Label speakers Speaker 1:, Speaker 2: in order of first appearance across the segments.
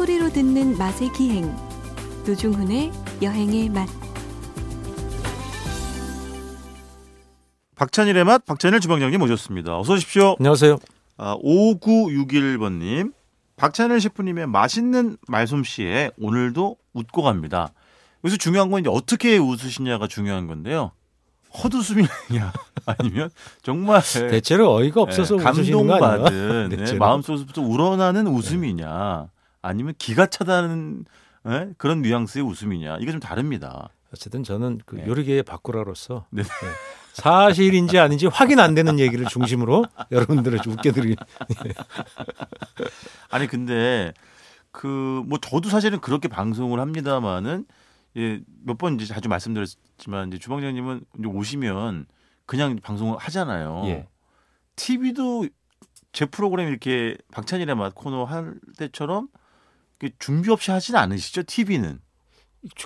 Speaker 1: 소리로 듣는 맛의 기행 노중훈의 여행의 맛
Speaker 2: 박찬일의 맛 박찬일 주방장님 모셨습니다. 어서 오십시오.
Speaker 3: 안녕하세요.
Speaker 2: 아, 5961번님 박찬일 셰프님의 맛있는 말솜씨에 오늘도 웃고 갑니다. 여기서 중요한 건 이제 어떻게 웃으시냐가 중요한 건데요. 헛웃음이냐 아니면 정말
Speaker 3: 대체로 어이가 없어서 아니에요?
Speaker 2: 감동받은 네. 마음속에서부터 우러나는 웃음이냐 아니면 기가 차다는 예? 그런 뉘앙스의 웃음이냐 이게 좀 다릅니다.
Speaker 3: 어쨌든 저는 그
Speaker 2: 네.
Speaker 3: 요리계의 바꾸라로서
Speaker 2: 네.
Speaker 3: 네. 사실인지 아닌지 확인 안 되는 얘기를 중심으로 여러분들을 좀 웃겨드리.
Speaker 2: 아니 근데 그 뭐 저도 사실은 그렇게 방송을 합니다만은 예, 몇 번 이제 자주 말씀드렸지만 이제 주방장님은 이제 오시면 그냥 방송을 하잖아요.
Speaker 3: 예.
Speaker 2: TV도 제 프로그램 이렇게 박찬일의 맛 코너 할 때처럼 준비 없이 하진 않으시죠? TV는.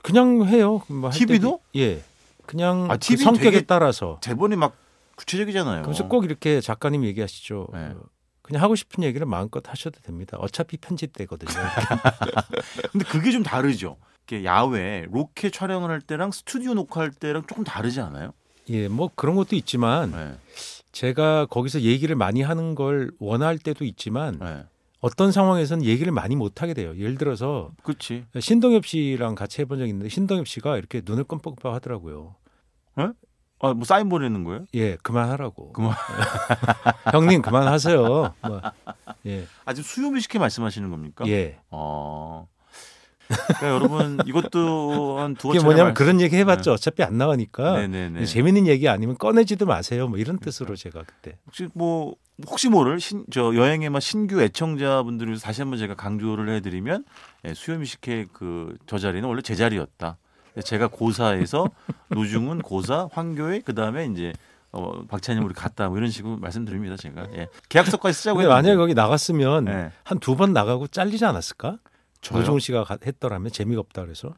Speaker 3: 그냥 해요. 뭐할
Speaker 2: TV 도?
Speaker 3: 때도- 예. 그냥
Speaker 2: 아,
Speaker 3: 그 성격에 따라서.
Speaker 2: 대본이 막 구체적이잖아요.
Speaker 3: 그래서 꼭 이렇게 작가님 얘기하시죠.
Speaker 2: 네.
Speaker 3: 어, 그냥 하고 싶은 얘기를 마음껏 하셔도 됩니다. 어차피 편집되거든요.
Speaker 2: 근데 그게 좀 다르죠. 이렇게 야외 로켓 촬영을 할 때랑 스튜디오 녹화할 때랑 조금 다르지 않아요?
Speaker 3: 예, 뭐 그런 것도 있지만
Speaker 2: 네.
Speaker 3: 제가 거기서 얘기를 많이 하는 걸 원할 때도 있지만
Speaker 2: 네.
Speaker 3: 어떤 상황에서는 얘기를 많이 못 하게 돼요. 예를 들어서
Speaker 2: 그렇지.
Speaker 3: 신동엽 씨랑 같이 해본 적이 있는데 신동엽 씨가 이렇게 눈을 끔뻑끔뻑 하더라고요.
Speaker 2: 아, 뭐 사인 보내는 거예요?
Speaker 3: 예, 그만하라고.
Speaker 2: 그만.
Speaker 3: 형님 그만하세요. 뭐, 예,
Speaker 2: 아주 수요미 식게 말씀하시는 겁니까?
Speaker 3: 예.
Speaker 2: 어. 그러니까 여러분 이것도 한두 차례
Speaker 3: 뭐냐면 그런 얘기 해봤자 어차피 안 나가니까
Speaker 2: 네네네.
Speaker 3: 재밌는 얘기 아니면 꺼내지도 마세요. 뭐 이런 뜻으로 제가 그때.
Speaker 2: 혹시 뭐 혹시 모를 신, 저 여행에만 신규 애청자분들을 위해서 다시 한번 제가 강조를 해드리면 예, 수요미 식회 그저 자리는 원래 제 자리였다. 제가 고사에서 노중은 고사, 황교의 그 다음에 이제 어, 박찬님 우리 갔다 뭐 이런 식으로 말씀드립니다 제가 예. 계약서까지 쓰자고
Speaker 3: 만약에 거기 나갔으면
Speaker 2: 예.
Speaker 3: 한두 번 나가고 잘리지 않았을까? 노종훈 씨가 가- 했더라면 재미가 없다 그래서.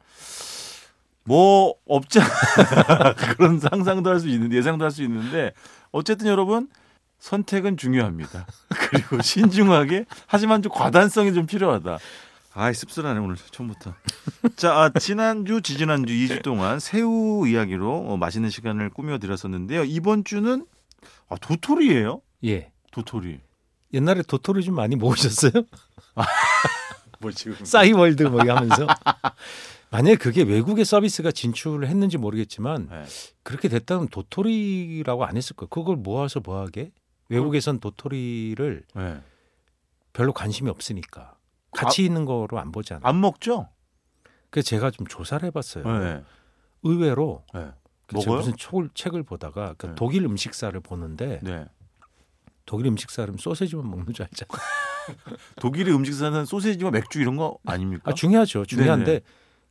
Speaker 2: 뭐 없지 그런 상상도 할 수 있는 예상도 할 수 있는데 어쨌든 여러분 선택은 중요합니다. 그리고 신중하게 하지만 좀 과단성이 좀 필요하다. 아이 씁쓸하네 오늘 처음부터. 자 아, 지난주 지지난주 2주 동안 새우 이야기로 어, 맛있는 시간을 꾸며 드렸었는데요. 이번 주는 아, 도토리예요.
Speaker 3: 예.
Speaker 2: 도토리.
Speaker 3: 옛날에 도토리 좀 많이 모으셨어요?
Speaker 2: 뭐 지금
Speaker 3: 싸이월드 뭐 하면서 만약에 그게 외국의 서비스가 진출을 했는지 모르겠지만
Speaker 2: 네.
Speaker 3: 그렇게 됐다면 도토리라고 안 했을 거예요. 그걸 모아서 뭐하게? 외국에선 도토리를
Speaker 2: 네.
Speaker 3: 별로 관심이 없으니까 같이 있는 거로 안 보잖아요.
Speaker 2: 안 먹죠?
Speaker 3: 그래서 제가 좀 조사를 해봤어요.
Speaker 2: 네.
Speaker 3: 의외로
Speaker 2: 네.
Speaker 3: 그 제가? 무슨 초- 책을 보다가 그
Speaker 2: 네.
Speaker 3: 독일 음식사를 보는데
Speaker 2: 네.
Speaker 3: 독일 음식사는 소세지만 먹는 줄 알잖아요.
Speaker 2: 독일의 음식사는 소세지와 맥주 이런 거 아닙니까?
Speaker 3: 아, 중요하죠. 중요한데
Speaker 2: 네네.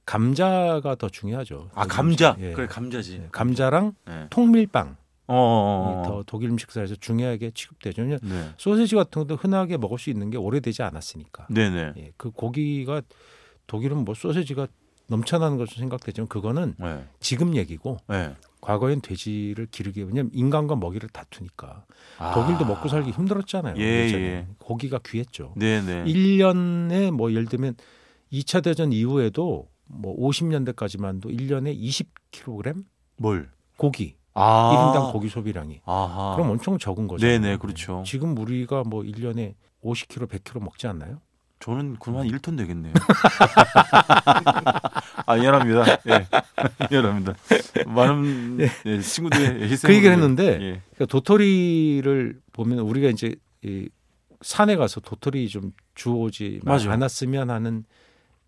Speaker 3: 감자가 더 중요하죠.
Speaker 2: 아 감자.
Speaker 3: 예.
Speaker 2: 그래 감자지.
Speaker 3: 예, 감자랑
Speaker 2: 네.
Speaker 3: 통밀빵
Speaker 2: 어, 어,
Speaker 3: 이
Speaker 2: 어.
Speaker 3: 더 독일 음식사에서 중요하게 취급되죠.
Speaker 2: 네.
Speaker 3: 소세지 같은 것도 흔하게 먹을 수 있는 게 오래되지 않았으니까.
Speaker 2: 네네.
Speaker 3: 예, 그 고기가 독일은 뭐 소세지가 넘쳐나는 것으로 생각되지만 그거는
Speaker 2: 네.
Speaker 3: 지금 얘기고
Speaker 2: 네.
Speaker 3: 과거엔 돼지를 기르게 왜냐면 인간과 먹이를 다투니까
Speaker 2: 아.
Speaker 3: 독일도 먹고 살기 힘들었잖아요.
Speaker 2: 예.
Speaker 3: 예. 고기가 귀했죠.
Speaker 2: 네네.
Speaker 3: 1년에 뭐 예를 들면 2차 대전 이후에도 뭐 50년대까지만도 1년에 20kg
Speaker 2: 뭘?
Speaker 3: 고기
Speaker 2: 아.
Speaker 3: 1인당 고기 소비량이
Speaker 2: 아하.
Speaker 3: 그럼 엄청 적은 거죠.
Speaker 2: 네네, 그렇죠.
Speaker 3: 지금 우리가 뭐 1년에 50kg, 100kg 먹지 않나요?
Speaker 2: 저는 그럼 한 1톤 되겠네요. 아, 미안합니다. 예. 미안합니다. 많은 예, 친구들의 희생.
Speaker 3: 그 얘기를 했는데
Speaker 2: 예.
Speaker 3: 그러니까 도토리를 보면 우리가 이제 이 산에 가서 도토리 좀 주워오지
Speaker 2: 맞아요.
Speaker 3: 않았으면 하는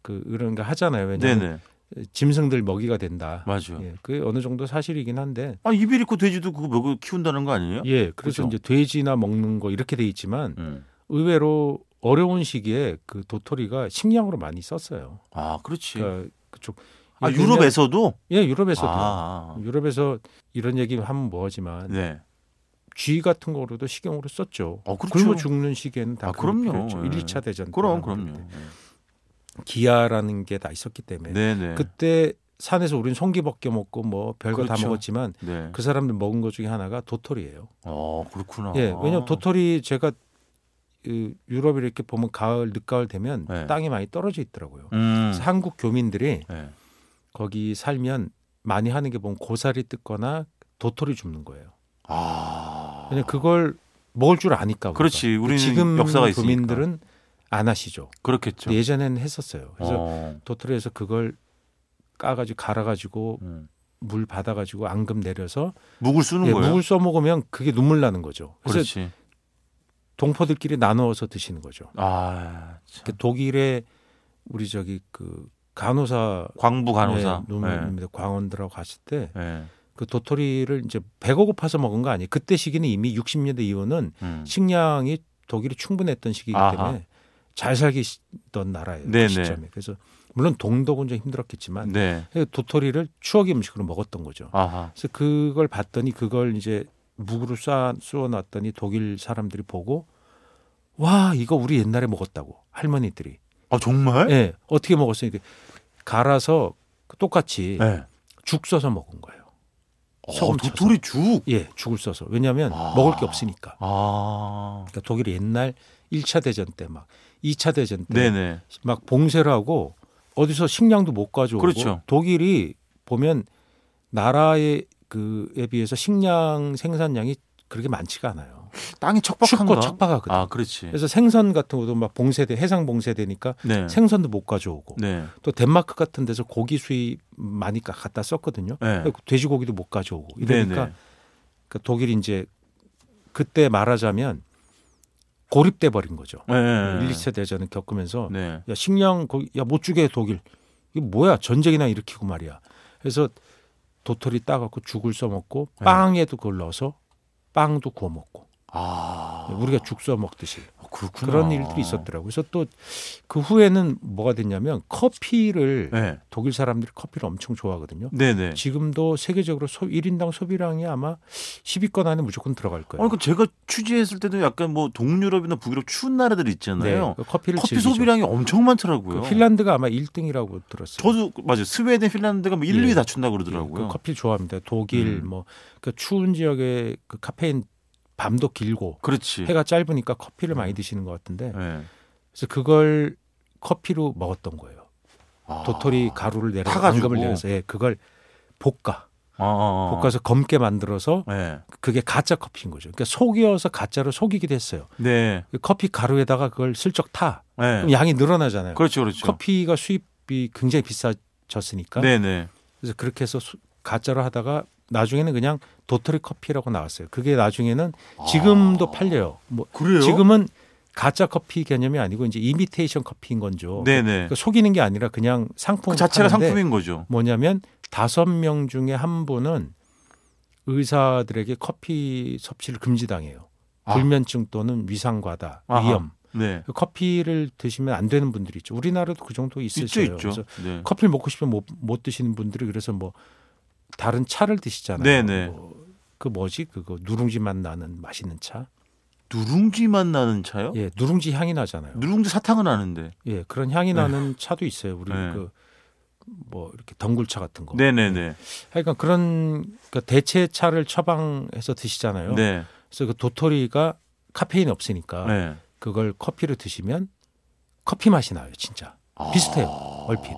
Speaker 3: 그 그런 거 하잖아요. 왜냐하면
Speaker 2: 네네.
Speaker 3: 짐승들 먹이가 된다.
Speaker 2: 맞아요.
Speaker 3: 예, 그게 어느 정도 사실이긴 한데
Speaker 2: 아, 이베 리코 돼지도 그거 먹어 키운다는 거 아니에요?
Speaker 3: 예, 그래서
Speaker 2: 그죠?
Speaker 3: 이제 돼지나 먹는 거 이렇게 돼 있지만
Speaker 2: 음.
Speaker 3: 의외로 어려운 시기에 그 도토리가 식량으로 많이 썼어요.
Speaker 2: 아, 그렇지.
Speaker 3: 그러니까 그쪽
Speaker 2: 아,
Speaker 3: 들면-
Speaker 2: 유럽에서도?
Speaker 3: 예, 유럽에서도
Speaker 2: 아, 아.
Speaker 3: 유럽에서 이런 얘기 하면 뭐하지만
Speaker 2: 네.
Speaker 3: 쥐 같은 거로도 식용으로 썼죠.
Speaker 2: 어, 그렇죠.
Speaker 3: 굶어 죽는 시기에는 다
Speaker 2: 아, 그럼요.
Speaker 3: 그렇죠.
Speaker 2: 예.
Speaker 3: 1, 2차 대전
Speaker 2: 그럼,
Speaker 3: 때나
Speaker 2: 그럼요.
Speaker 3: 때. 기아라는 게 다 있었기 때문에
Speaker 2: 네네.
Speaker 3: 그때 산에서 우린 송기벗겨 먹고 뭐 별거 다
Speaker 2: 그렇죠.
Speaker 3: 먹었지만
Speaker 2: 네.
Speaker 3: 그 사람들 먹은 것 중에 하나가 도토리예요.
Speaker 2: 어, 그렇구나.
Speaker 3: 예, 왜냐면 도토리 제가 그 유럽에 이렇게 보면 가을 늦가을 되면
Speaker 2: 네.
Speaker 3: 땅이 많이 떨어져 있더라고요.
Speaker 2: 음.
Speaker 3: 그래서 한국 교민들이
Speaker 2: 네.
Speaker 3: 거기 살면 많이 하는 게 보면 고사리 뜯거나 도토리 줍는 거예요.
Speaker 2: 아.
Speaker 3: 왜냐 그걸 먹을 줄 아니까. 우리가.
Speaker 2: 그렇지. 우리는
Speaker 3: 지금
Speaker 2: 역사가 있으니까.
Speaker 3: 교민들은 안 하시죠.
Speaker 2: 그렇겠죠.
Speaker 3: 예전에는 했었어요. 그래서
Speaker 2: 어.
Speaker 3: 도토리에서 그걸 까가지고 갈아가지고
Speaker 2: 음.
Speaker 3: 물 받아가지고 앙금 내려서
Speaker 2: 묵을 쓰는
Speaker 3: 예,
Speaker 2: 거예요.
Speaker 3: 묵을 써 먹으면 그게 눈물 나는 거죠. 그래서
Speaker 2: 그렇지.
Speaker 3: 동포들끼리 나누어서 드시는 거죠.
Speaker 2: 아. 참.
Speaker 3: 그 독일에 우리 저기 그 간호사
Speaker 2: 광부 간호사.
Speaker 3: 네, 노무현입니다. 광원들하고 갔을 때그
Speaker 2: 네.
Speaker 3: 도토리를 이제 배가 고파서 먹은 거 아니에요. 그때 시기는 이미 60년대 이후는
Speaker 2: 음.
Speaker 3: 식량이 독일이 충분했던 시기이기
Speaker 2: 아하.
Speaker 3: 때문에 잘 살기던 나라예요. 그
Speaker 2: 네네.
Speaker 3: 시점에. 그래서 물론 동독은 좀 힘들었겠지만
Speaker 2: 네.
Speaker 3: 도토리를 추억의 음식으로 먹었던 거죠.
Speaker 2: 아하.
Speaker 3: 그래서 그걸 봤더니 그걸 이제 쏴 쏘아 놨더니 독일 사람들이 보고 와 이거 우리 옛날에 먹었다고 할머니들이
Speaker 2: 아 정말?
Speaker 3: 예 어떻게 먹었어요? 갈아서 똑같이
Speaker 2: 네.
Speaker 3: 죽 써서 먹은 거예요.
Speaker 2: 어,
Speaker 3: 쳐서.
Speaker 2: 도토리 죽.
Speaker 3: 예 죽을 써서 왜냐하면
Speaker 2: 아.
Speaker 3: 먹을 게 없으니까.
Speaker 2: 아.
Speaker 3: 그러니까 독일이 옛날 1차 대전 때 막 2차 대전 때 막. 봉쇄를 하고 어디서 식량도 못 가져오고
Speaker 2: 그렇죠.
Speaker 3: 독일이 보면 나라의 그에 비해서 식량 생산량이 그렇게 많지가 않아요.
Speaker 2: 땅이 척박한가?
Speaker 3: 춥고 척박하거든.
Speaker 2: 아, 그렇지.
Speaker 3: 그래서 생선 같은 것도 막 봉쇄돼 해상 봉쇄되니까
Speaker 2: 네.
Speaker 3: 생선도 못 가져오고
Speaker 2: 네.
Speaker 3: 또 덴마크 같은 데서 고기 수입 많이 가- 갖다 썼거든요.
Speaker 2: 네.
Speaker 3: 돼지고기도 못 가져오고 이러니까
Speaker 2: 네네.
Speaker 3: 그 독일이 이제 그때 말하자면 고립돼 버린 거죠.
Speaker 2: 네. 네.
Speaker 3: 1, 2차 대전을 겪으면서
Speaker 2: 네.
Speaker 3: 야 식량 야못 주게 해, 독일 이게 뭐야 전쟁이나 일으키고 말이야. 그래서 도토리 따갖고 죽을 써먹고
Speaker 2: 네.
Speaker 3: 빵에도 그걸 넣어서 빵도 구워 먹고
Speaker 2: 아.
Speaker 3: 우리가 죽 써 먹듯이
Speaker 2: 그렇구나.
Speaker 3: 그런 일들이 있었더라고요. 그래서 또 그 후에는 뭐가 됐냐면 커피를
Speaker 2: 네.
Speaker 3: 독일 사람들이 커피를 엄청 좋아하거든요.
Speaker 2: 네네.
Speaker 3: 지금도 세계적으로 소, 1인당 소비량이 아마 10위권 안에 무조건 들어갈 거예요.
Speaker 2: 아니, 그 제가 취재했을 때도 약간 뭐 동유럽이나 북유럽 추운 나라들 있잖아요.
Speaker 3: 그 커피를
Speaker 2: 커피
Speaker 3: 즐기죠.
Speaker 2: 소비량이 엄청 많더라고요.
Speaker 3: 그 핀란드가 아마 1등이라고 들었어요.
Speaker 2: 저도 맞아요. 스웨덴, 핀란드가 뭐 1,
Speaker 3: 예.
Speaker 2: 2위 다춘다 고 그러더라고요.
Speaker 3: 그 커피 좋아합니다. 독일
Speaker 2: 음.
Speaker 3: 뭐그 추운 지역에 그 카페인 밤도 길고
Speaker 2: 그렇지.
Speaker 3: 해가 짧으니까 커피를 많이 드시는 것 같은데
Speaker 2: 네.
Speaker 3: 그래서 그걸 커피로 먹었던 거예요.
Speaker 2: 아.
Speaker 3: 도토리 가루를 내려. 앙금을 내려서 예, 그걸 볶아
Speaker 2: 아, 아, 아.
Speaker 3: 볶아서 검게 만들어서
Speaker 2: 네.
Speaker 3: 그게 가짜 커피인 거죠. 그러니까 속이어서 가짜로 속이기도 했어요.
Speaker 2: 네.
Speaker 3: 그 커피 가루에다가 그걸 슬쩍 타.
Speaker 2: 네.
Speaker 3: 그럼 양이 늘어나잖아요.
Speaker 2: 그렇죠, 그렇죠.
Speaker 3: 커피가 수입이 굉장히 비싸졌으니까.
Speaker 2: 네네.
Speaker 3: 그래서 그렇게 해서 수- 가짜로 하다가 나중에는 그냥 도토리 커피라고 나왔어요. 그게 나중에는 지금도 팔려요. 뭐
Speaker 2: 아. 그래요?
Speaker 3: 지금은 가짜 커피 개념이 아니고 이제 이미테이션 커피인 건죠.
Speaker 2: 네네.
Speaker 3: 그러니까 속이는 게 아니라 그냥 상품
Speaker 2: 그 자체가 상품인 거죠.
Speaker 3: 뭐냐면 다섯 명 중에 한 분은 의사들에게 커피 섭취를 금지당해요.
Speaker 2: 아.
Speaker 3: 불면증 또는 위상 과다,
Speaker 2: 아하.
Speaker 3: 위염.
Speaker 2: 네.
Speaker 3: 커피를 드시면 안 되는 분들이 있죠. 우리나라도 그 정도
Speaker 2: 있죠,
Speaker 3: 있으셔요.
Speaker 2: 있죠.
Speaker 3: 그래서
Speaker 2: 네.
Speaker 3: 커피를 먹고 싶으면 못, 못 드시는 분들이 그래서 뭐 다른 차를 드시잖아요.
Speaker 2: 네네.
Speaker 3: 뭐, 그 뭐지 그거 누룽지 맛 나는 맛있는 차.
Speaker 2: 누룽지 맛 나는 차요?
Speaker 3: 예, 누룽지 향이 나잖아요.
Speaker 2: 누룽지 사탕은 아는데.
Speaker 3: 예, 그런 향이 나는 차도 있어요. 우리
Speaker 2: 네.
Speaker 3: 그뭐 이렇게 덩굴차 같은 거.
Speaker 2: 네네네.
Speaker 3: 하여간 그런 그 대체 차를 처방해서 드시잖아요.
Speaker 2: 네.
Speaker 3: 그래서 그 도토리가 카페인 없으니까
Speaker 2: 네.
Speaker 3: 그걸 커피를 드시면 커피 맛이 나요, 진짜. 비슷해요, 얼핏.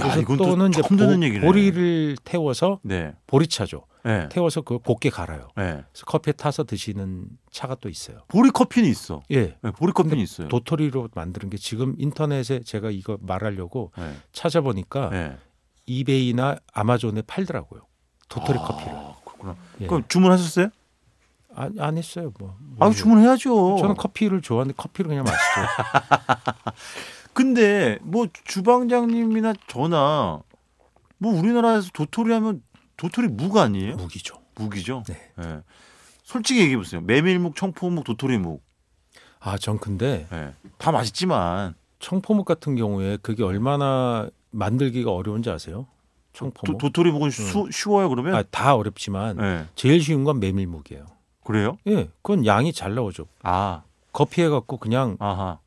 Speaker 2: 야,
Speaker 3: 그래서
Speaker 2: 이건
Speaker 3: 또는
Speaker 2: 또
Speaker 3: 이제 보,
Speaker 2: 얘기네.
Speaker 3: 보리를 태워서
Speaker 2: 네.
Speaker 3: 보리차죠.
Speaker 2: 네.
Speaker 3: 태워서 그 곱게 갈아요.
Speaker 2: 네.
Speaker 3: 그래서 커피에 타서 드시는 차가 또 있어요.
Speaker 2: 보리 커피는 있어.
Speaker 3: 예.
Speaker 2: 네, 보리 커피는 있어요.
Speaker 3: 도토리로 만드는 게 지금 인터넷에 제가 이거 말하려고
Speaker 2: 네.
Speaker 3: 찾아보니까
Speaker 2: 네.
Speaker 3: 이베이나 아마존에 팔더라고요. 도토리
Speaker 2: 아,
Speaker 3: 커피를.
Speaker 2: 그렇구나.
Speaker 3: 예.
Speaker 2: 그럼 주문하셨어요?
Speaker 3: 안, 안 했어요. 뭐.
Speaker 2: 아, 주문해야죠.
Speaker 3: 저는 커피를 좋아하는데 커피를 그냥 마시죠.
Speaker 2: 근데 뭐 주방장님이나 저나 뭐 우리나라에서 도토리 하면 도토리 묵 아니에요?
Speaker 3: 무기죠.
Speaker 2: 묵이죠.
Speaker 3: 네.
Speaker 2: 예. 솔직히 얘기해 보세요. 메밀묵, 청포묵, 도토리묵.
Speaker 3: 아, 전 근데
Speaker 2: 예. 다 맛있지만
Speaker 3: 청포묵 같은 경우에 그게 얼마나 만들기가 어려운지 아세요?
Speaker 2: 도,
Speaker 3: 청포묵.
Speaker 2: 도 토리묵은 쉬, 쉬워요 그러면?
Speaker 3: 아, 다 어렵지만
Speaker 2: 예.
Speaker 3: 제일 쉬운 건 메밀묵이에요.
Speaker 2: 그래요?
Speaker 3: 예, 그건 양이 잘 나오죠.
Speaker 2: 아,
Speaker 3: 거피해 갖고 그냥
Speaker 2: 아하.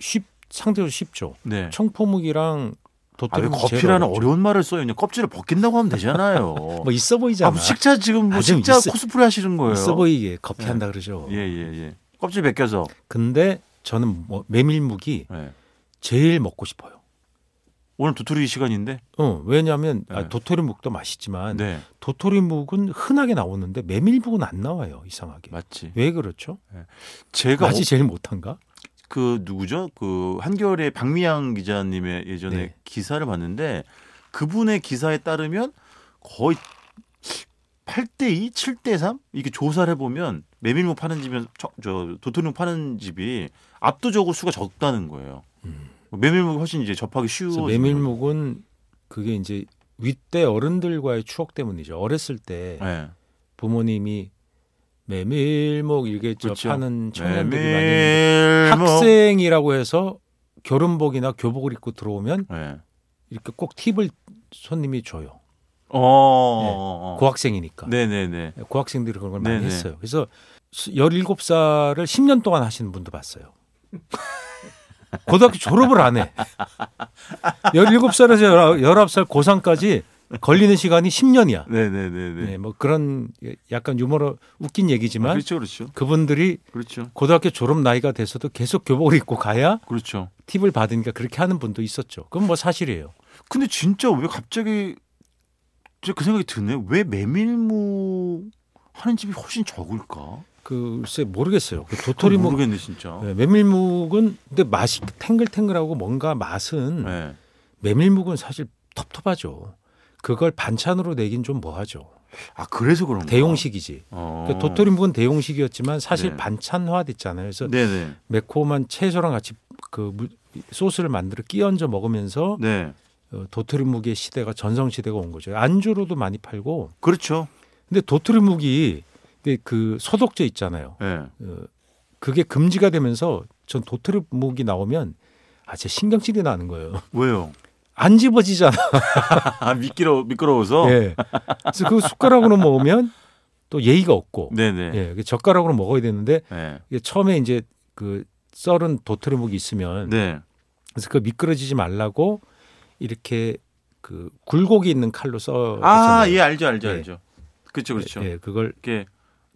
Speaker 3: 쉽 상대적으로 쉽죠.
Speaker 2: 네.
Speaker 3: 청포묵이랑
Speaker 2: 아, 거피라는
Speaker 3: 어렵죠.
Speaker 2: 어려운 말을 써요? 그냥 껍질을 벗긴다고 하면 되잖아요.
Speaker 3: 뭐 있어
Speaker 2: 아,
Speaker 3: 보이잖아.
Speaker 2: 뭐 식자 지금 뭐
Speaker 3: 아, 좀
Speaker 2: 식자
Speaker 3: 있어-
Speaker 2: 코스프레 하시는 거예요.
Speaker 3: 있어 보이게
Speaker 2: 예.
Speaker 3: 커피한다 그러죠.
Speaker 2: 예, 예, 예. 껍질 벗겨서.
Speaker 3: 근데 저는 뭐 메밀묵이
Speaker 2: 네.
Speaker 3: 제일 먹고 싶어요.
Speaker 2: 오늘 도토리 시간인데.
Speaker 3: 어, 왜냐하면 아,
Speaker 2: 네.
Speaker 3: 도토리묵도 맛있지만
Speaker 2: 네.
Speaker 3: 도토리묵은 흔하게 나오는데 메밀묵은 안 나와요. 이상하게.
Speaker 2: 맞지.
Speaker 3: 왜 그렇죠?
Speaker 2: 제가
Speaker 3: 맛이
Speaker 2: 어,
Speaker 3: 제일 못한가?
Speaker 2: 그 누구죠? 그 한겨레 박미양 기자님의 예전에
Speaker 3: 네.
Speaker 2: 기사를 봤는데 그분의 기사에 따르면 거의 8대 2, 7대 3 이게 조사를 해보면 메밀묵 파는 집이 저, 저 도토리묵 파는 집이 압도적으로 수가 적다는 거예요. 메밀묵이 훨씬 이제 접하기
Speaker 3: 음.
Speaker 2: 쉬워.
Speaker 3: 메밀묵은 그게 이제 윗대 어른들과의 추억 때문이죠. 어렸을 때
Speaker 2: 네.
Speaker 3: 부모님이 메밀묵 이렇게 저
Speaker 2: 그렇죠.
Speaker 3: 파는 청년들이 많이 있는데
Speaker 2: 메밀묵.
Speaker 3: 학생이라고 해서 결혼복이나 교복을 입고 들어오면
Speaker 2: 네.
Speaker 3: 이렇게 꼭 팁을 손님이 줘요.
Speaker 2: 어, 어, 어.
Speaker 3: 고학생이니까.
Speaker 2: 네네네.
Speaker 3: 고학생들이 그런 걸 많이
Speaker 2: 네네.
Speaker 3: 했어요. 그래서 17살을 10년 동안 하시는 분도 봤어요. 고등학교 졸업을 안 해. 17살에서 19살 고3까지 걸리는 시간이 10년이야.
Speaker 2: 네네네네.
Speaker 3: 네, 뭐 그런 약간 유머로 웃긴 얘기지만
Speaker 2: 그렇죠, 그렇죠,
Speaker 3: 그분들이
Speaker 2: 그렇죠,
Speaker 3: 고등학교 졸업 나이가 돼서도 계속 교복을 입고 가야
Speaker 2: 그렇죠.
Speaker 3: 팁을 받으니까 그렇게 하는 분도 있었죠. 그건 뭐 사실이에요.
Speaker 2: 근데 진짜 왜 갑자기 그 생각이 드네. 왜 메밀묵 하는 집이 훨씬 적을까?
Speaker 3: 그 글쎄 모르겠어요. 그 도토리묵
Speaker 2: 모르겠네 진짜.
Speaker 3: 네, 메밀묵은 근데 맛이 탱글탱글하고 뭔가 맛은
Speaker 2: 네.
Speaker 3: 메밀묵은 사실 텁텁하죠. 그걸 반찬으로 내긴 좀 뭐하죠.
Speaker 2: 아 그래서 그런가?
Speaker 3: 대용식이지.
Speaker 2: 어.
Speaker 3: 그러니까 도토리묵은 대용식이었지만 사실
Speaker 2: 네.
Speaker 3: 반찬화됐잖아요. 그래서
Speaker 2: 네네.
Speaker 3: 매콤한 채소랑 같이 그 무- 소스를 만들어 끼얹어 먹으면서
Speaker 2: 네.
Speaker 3: 어, 도토리묵의 시대가 전성 시대가 온 거죠. 안주로도 많이 팔고.
Speaker 2: 그렇죠.
Speaker 3: 근데 도토리묵이 그 소독제 있잖아요.
Speaker 2: 네.
Speaker 3: 어, 그게 금지가 되면서 전 도토리묵이 나오면 아, 제 신경질이 나는 거예요.
Speaker 2: 왜요?
Speaker 3: 안 집어지잖아.
Speaker 2: 아 미끄러 미끄러워서.
Speaker 3: 예. 그래서 그 숟가락으로 먹으면 또 예의가 없고.
Speaker 2: 네네.
Speaker 3: 예. 그 젓가락으로 먹어야 되는데
Speaker 2: 네.
Speaker 3: 이게 처음에 이제 그 썰은 도토리묵이 있으면
Speaker 2: 네.
Speaker 3: 그래서 그 미끄러지지 말라고 이렇게 그 굴곡이 있는 칼로 써.
Speaker 2: 아, 예, 알죠, 알죠,
Speaker 3: 예.
Speaker 2: 알죠. 그렇죠, 그렇죠.
Speaker 3: 예, 그걸
Speaker 2: 이게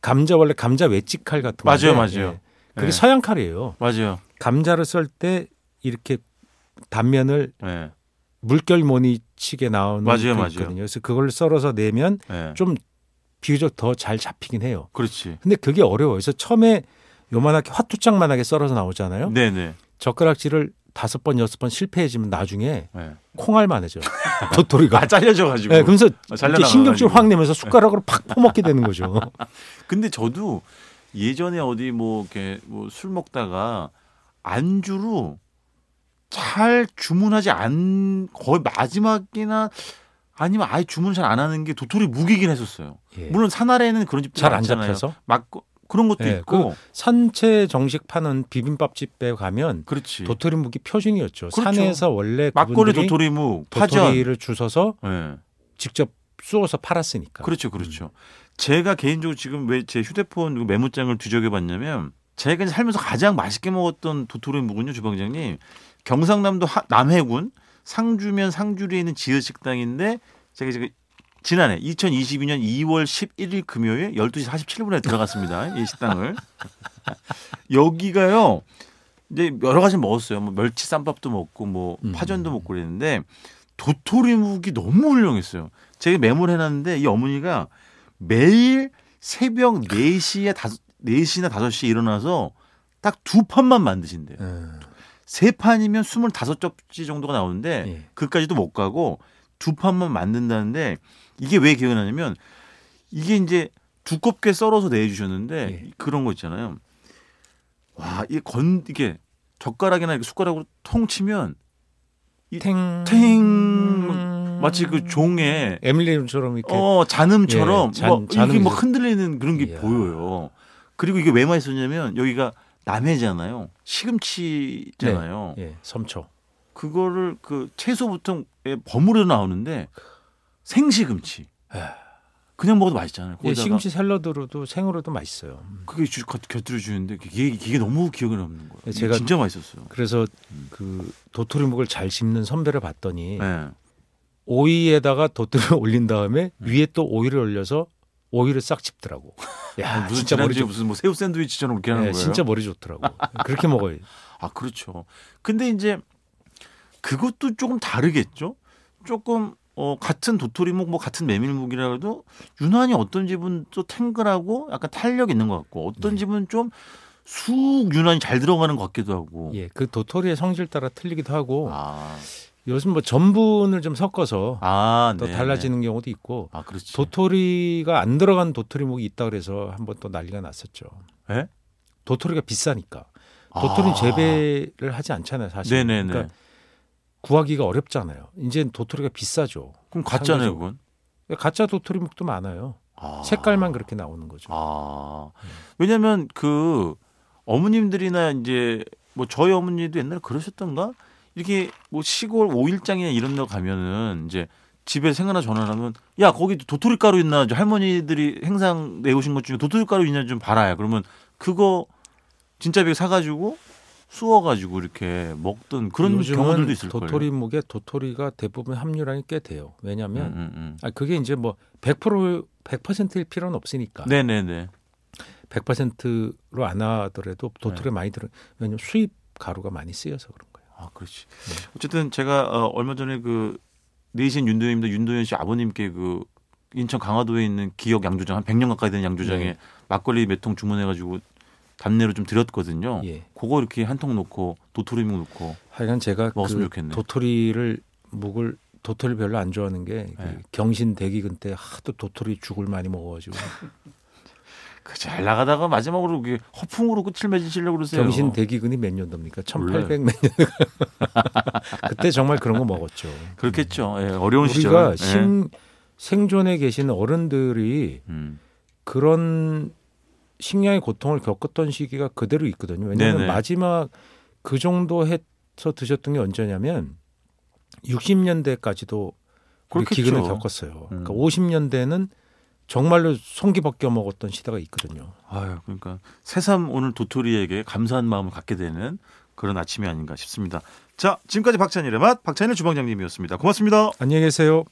Speaker 3: 감자 원래 감자 외찍 칼 같은
Speaker 2: 맞아요,
Speaker 3: 건데,
Speaker 2: 맞아요.
Speaker 3: 예. 그게
Speaker 2: 예.
Speaker 3: 서양 칼이에요.
Speaker 2: 맞아요.
Speaker 3: 감자를 썰 때 이렇게 단면을
Speaker 2: 네.
Speaker 3: 물결무늬 치게 나오는
Speaker 2: 맞아요,
Speaker 3: 게
Speaker 2: 맞아요.
Speaker 3: 있거든요. 그래서 그걸 썰어서 내면
Speaker 2: 네.
Speaker 3: 좀 비교적 더 잘 잡히긴 해요.
Speaker 2: 그렇지.
Speaker 3: 근데 그게 어려워요. 그래서 처음에 요만하게 화투장만하게 썰어서 나오잖아요.
Speaker 2: 네네.
Speaker 3: 젓가락질을 다섯 번 여섯 번 실패해지면 나중에
Speaker 2: 네.
Speaker 3: 콩알만해져 도토리가.
Speaker 2: 아 잘려져가지고.
Speaker 3: 네, 그러면서
Speaker 2: 아,
Speaker 3: 이렇게
Speaker 2: 잘려나가가지고.
Speaker 3: 신경질 확 내면서 숟가락으로 팍 퍼먹게 되는 거죠.
Speaker 2: 근데 저도 예전에 어디 뭐 이렇게 뭐 술 먹다가 안주로 잘 주문하지 않 거의 마지막이나 아니면 아예 주문 잘 안 하는 게 도토리 묵이긴 했었어요.
Speaker 3: 예.
Speaker 2: 물론 산아래는 그런 집들
Speaker 3: 잘안
Speaker 2: 많잖아요.
Speaker 3: 잡혀서
Speaker 2: 막 그런 것도
Speaker 3: 예,
Speaker 2: 있고.
Speaker 3: 산채 정식 파는 비빔밥 집에 가면
Speaker 2: 그렇지.
Speaker 3: 도토리 묵이 표준이었죠.
Speaker 2: 그렇죠.
Speaker 3: 산에서 원래
Speaker 2: 막걸리 도토리묵, 파전.
Speaker 3: 도토리를 주워서
Speaker 2: 예.
Speaker 3: 직접 쑤어서 팔았으니까.
Speaker 2: 그렇죠, 그렇죠. 제가 개인적으로 지금 왜 제 휴대폰 메모장을 뒤적여 봤냐면 제가 살면서 가장 맛있게 먹었던 도토리 묵은요, 주방장님. 경상남도 하- 남해군 상주면 상주리에 있는 지읒 식당인데 제가 지금 지난해 2022년 2월 11일 금요일 12시 47분에 들어갔습니다. 이 식당을. 여기가요. 이제 여러 가지 먹었어요. 뭐 멸치 쌈밥도 먹고 뭐
Speaker 3: 음.
Speaker 2: 파전도 먹고 그랬는데 도토리묵이 너무 훌륭했어요. 제가 메모를 해놨는데 이 어머니가 매일 새벽 4시에 5, 4시나 5시에 일어나서 딱 두 판만 만드신대요.
Speaker 3: 음,
Speaker 2: 세 판이면 25접시 정도가 나오는데
Speaker 3: 예.
Speaker 2: 그까지도 못 가고 두 판만 만든다는데 이게 왜 기억이 나냐면 이게 이제 두껍게 썰어서 내주셨는데
Speaker 3: 예.
Speaker 2: 그런 거 있잖아요. 와, 이게 건 이게 젓가락이나 이렇게 숟가락으로 통 치면 이
Speaker 3: 탱.
Speaker 2: 탱. 마치 그 종에
Speaker 3: 에밀리처럼 이렇게
Speaker 2: 어 잔음처럼
Speaker 3: 예, 잔-
Speaker 2: 뭐 이렇게
Speaker 3: 잔음이
Speaker 2: 막 흔들리는 그런 게
Speaker 3: 이야.
Speaker 2: 보여요. 그리고 이게 왜 맛있었냐면 여기가 남해잖아요. 시금치잖아요.
Speaker 3: 예, 섬초.
Speaker 2: 그거를 그 채소부터 버무려 나오는데 생시금치.
Speaker 3: 아.
Speaker 2: 그냥 먹어도 맛있잖아요.
Speaker 3: 예, 시금치 샐러드로도 생으로도 맛있어요. 음.
Speaker 2: 그게 주, 곁- 곁들여 주는데 그게 이게 너무 기억에 남는 거예요.
Speaker 3: 예,
Speaker 2: 이게
Speaker 3: 제가-
Speaker 2: 진짜 맛있었어요.
Speaker 3: 그래서 그 도토리묵을 잘 씹는 선배를 봤더니
Speaker 2: 네.
Speaker 3: 오이에다가 도토리를 올린 다음에
Speaker 2: 음.
Speaker 3: 위에 또 오이를 올려서 오이를 싹 집더라고. 야,
Speaker 2: 무슨
Speaker 3: 진짜 머리 좋.
Speaker 2: 무슨 뭐 새우 샌드위치처럼 그렇게 하는
Speaker 3: 네,
Speaker 2: 거예요?
Speaker 3: 진짜 머리 좋더라고. 그렇게 먹어요.
Speaker 2: 아 그렇죠. 근데 이제 그것도 조금 다르겠죠. 조금 어 같은 도토리묵 뭐 같은 메밀묵이라 해도 유난히 어떤 집은 또 탱글하고 약간 탄력 있는 것 같고 어떤
Speaker 3: 네.
Speaker 2: 집은 좀 쑥 유난히 잘 들어가는 것 같기도 하고.
Speaker 3: 예, 그 도토리의 성질 따라 틀리기도 하고
Speaker 2: 아,
Speaker 3: 요즘 뭐 전분을 좀 섞어서
Speaker 2: 아,
Speaker 3: 또
Speaker 2: 네,
Speaker 3: 달라지는 경우도 있고
Speaker 2: 네. 아, 그렇지.
Speaker 3: 도토리가 안 들어간 도토리묵이 있다 그래서 한번 또 난리가 났었죠.
Speaker 2: 예?
Speaker 3: 도토리가 비싸니까. 도토리는
Speaker 2: 아.
Speaker 3: 재배를 하지 않잖아요, 사실.
Speaker 2: 네네네.
Speaker 3: 그러니까 구하기가 어렵잖아요. 이제 도토리가 비싸죠.
Speaker 2: 그럼 가짜네요. 그건.
Speaker 3: 가짜 도토리묵도 많아요.
Speaker 2: 아.
Speaker 3: 색깔만 그렇게 나오는 거죠.
Speaker 2: 아. 왜냐면 그 어머님들이나 이제 뭐 저희 어머니도 옛날에 그러셨던가? 이렇게 뭐 시골 오일장이나 이런 데 가면은 이제 집에 생각나 전화를 하면 야 거기 도토리 가루 있나 저 할머니들이 행상 내오신 것 중에 도토리 가루 있냐 좀 봐라요 그러면 그거 진짜 백 사가지고 쑤어가지고 이렇게 먹던 그런 경우들도 있을 거예요.
Speaker 3: 도토리묵에 도토리가 대부분 함유량이 꽤 돼요.
Speaker 2: 음,
Speaker 3: 왜냐하면
Speaker 2: 음, 음.
Speaker 3: 아 그게 이제 뭐 100% 100%일 필요는 없으니까.
Speaker 2: 네네네.
Speaker 3: 100%로 안 하더라도
Speaker 2: 네.
Speaker 3: 도토리 많이 들어. 왜냐면 수입 가루가 많이 쓰여서 그런.
Speaker 2: 아, 그렇지.
Speaker 3: 네.
Speaker 2: 어쨌든 제가 어, 얼마 전에 그 내신 윤도현입니다. 윤도현 씨 아버님께 그 인천 강화도에 있는 기역 양조장 한 100년 가까이 된 양조장에
Speaker 3: 네.
Speaker 2: 막걸리 몇 통 주문해 가지고 답례로 좀 드렸거든요.
Speaker 3: 예.
Speaker 2: 그거 이렇게 한 통 넣고 도토리묵 넣고
Speaker 3: 하여간 제가
Speaker 2: 먹었으면
Speaker 3: 그
Speaker 2: 좋겠네.
Speaker 3: 도토리를 묵을 도토리 별로 안 좋아하는 게그
Speaker 2: 네.
Speaker 3: 경신 대기근 때 하도 도토리 죽을 많이 먹어가지고
Speaker 2: 그잘 나가다가 마지막으로 허풍으로 끝을 맺으시려고 그러세요.
Speaker 3: 경신 대기근이 몇 년도입니까?
Speaker 2: 몰라요.
Speaker 3: 1800 몇 년. 그때 정말 그런 거 먹었죠.
Speaker 2: 그렇겠죠. 예, 어려운
Speaker 3: 우리가
Speaker 2: 시절.
Speaker 3: 생, 생존에 계신 어른들이
Speaker 2: 음.
Speaker 3: 그런 식량의 고통을 겪었던 시기가 그대로 있거든요. 왜냐하면
Speaker 2: 네네.
Speaker 3: 마지막 그 정도 해서 드셨던 게 언제냐면 60년대까지도 우리
Speaker 2: 그렇겠죠.
Speaker 3: 기근을 겪었어요.
Speaker 2: 음.
Speaker 3: 그러니까 50년대는 정말로 송기 벗겨 먹었던 시대가 있거든요.
Speaker 2: 아유, 그러니까 새삼 오늘 도토리에게 감사한 마음을 갖게 되는 그런 아침이 아닌가 싶습니다. 자, 지금까지 박찬일의 맛 박찬일 주방장님이었습니다. 고맙습니다.
Speaker 3: 안녕히 계세요.